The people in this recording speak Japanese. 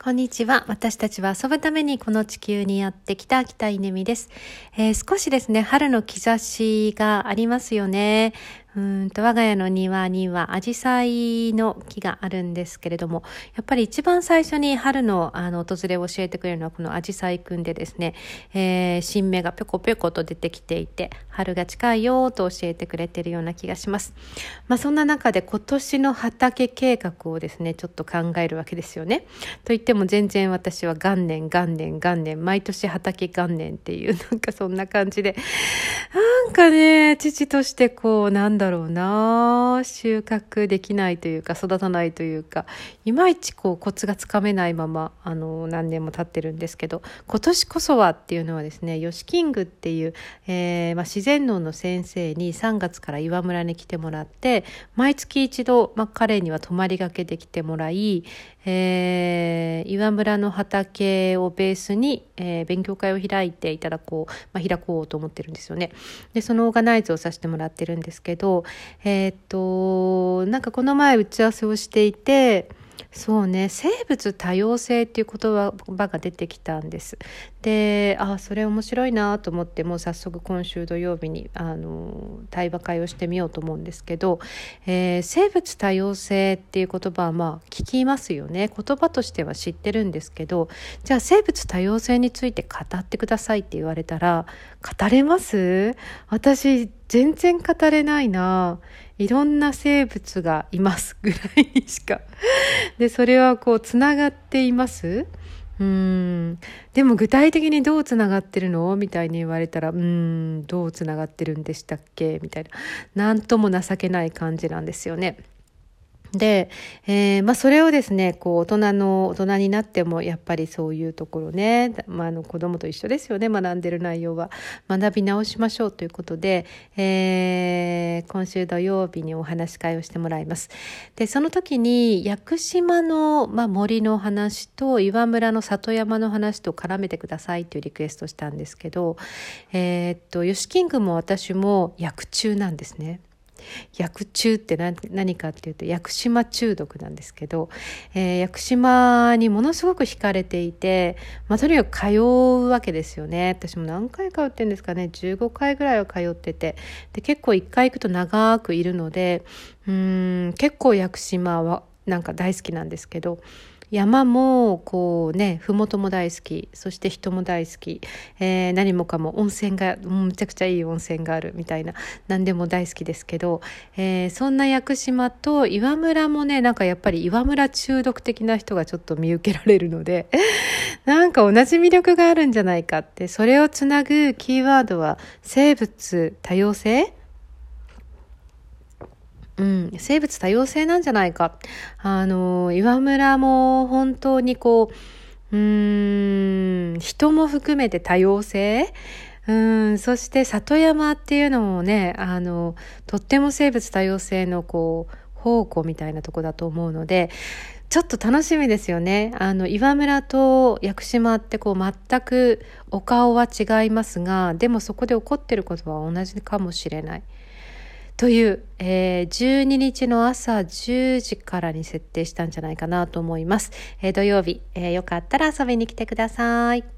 こんにちは。私たちは遊ぶためにこの地球にやってきた北稲美です、えー、少しですね、春の兆しがありますよね。うんと我が家の庭にはアジサイの木があるんですけれども、やっぱり一番最初に春のあの訪れを教えてくれるのはこのアジサイくんでですね、えー、新芽がぴょこぴょこと出てきていて、春が近いよと教えてくれているような気がします。まあそんな中で今年の畑計画をですね、ちょっと考えるわけですよね。と言っても全然私は元年元年元年、毎年畑元年っていうなんかそんな感じで、なんかね、父としてこう、なんだろうな収穫できないというか育たないというかいまいちこうコツがつかめないままあの何年も経ってるんですけど今年こそはっていうのはですねヨシキングっていう、えー、まあ、自然農の先生に3月から岩村に来てもらって毎月一度、まあ、彼には泊まりがけで来てもらい、えー、岩村の畑をベースに、えー、勉強会を開いていただこう、まあ、開こうと思ってるんですよね。でそのオーガナイズをさせてもらってるんですけどえー、っとなんかこの前打ち合わせをしていてそうね。生物多様性っていう言葉が出てきたんです。であそれ面白いなと思ってもう早速今週土曜日にあの対話会をしてみようと思うんですけど、えー、生物多様性っていう言葉はまあ聞きますよね。言葉としては知ってるんですけどじゃあ生物多様性について語ってくださいって言われたら語れます？私全然語れないないろんな生物がいます ぐらいにしか。で、それはこう、つながっていますうん。でも具体的にどうつながってるの？みたいに言われたら、うん、どうつながってるんでしたっけ？みたいな。なんとも情けない感じなんですよね。で、えー、まあ、それをですね、こう、大人の、大人になっても、やっぱりそういうところね、まあ、あの、子供と一緒ですよね、学んでる内容は。学び直しましょうということで、えー、今週土曜日にお話し会をしてもらいます。で、その時に、屋久島の、まあ、森の話と、岩村の里山の話と絡めてくださいというリクエストしたんですけど、えー、っと、吉キングも私も薬中なんですね。薬中って何かっていうと屋久島中毒なんですけど、えー、屋久島にものすごく惹かれていて、まあ、とにかく通うわけですよね。私も何回通ってんですかね。15回ぐらいは通ってて。で結構1回行くと長くいるのでうん結構屋久島はなんか大好きなんですけど山もこうね麓も大好きそして人も大好き、えー、何もかも温泉がむちゃくちゃいい温泉があるみたいな何でも大好きですけど、えー、そんな屋久島と岩村もねなんかやっぱり岩村中毒的な人がちょっと見受けられるので なんか同じ魅力があるんじゃないかってそれをつなぐキーワードは生物多様性？うん、生物多様性なんじゃないか。あの、岩村も本当にこう、うん、人も含めて多様性？うん、そして里山っていうのもね、あの、とっても生物多様性のこう、宝庫みたいなとこだと思うので、ちょっと楽しみですよね。あの、岩村と屋久島ってこう全くお顔は違いますが、でもそこで起こってることは同じかもしれない。という、えー、12日の朝10時からに設定したんじゃないかなと思います。えー、土曜日、えー、よかったら遊びに来てください。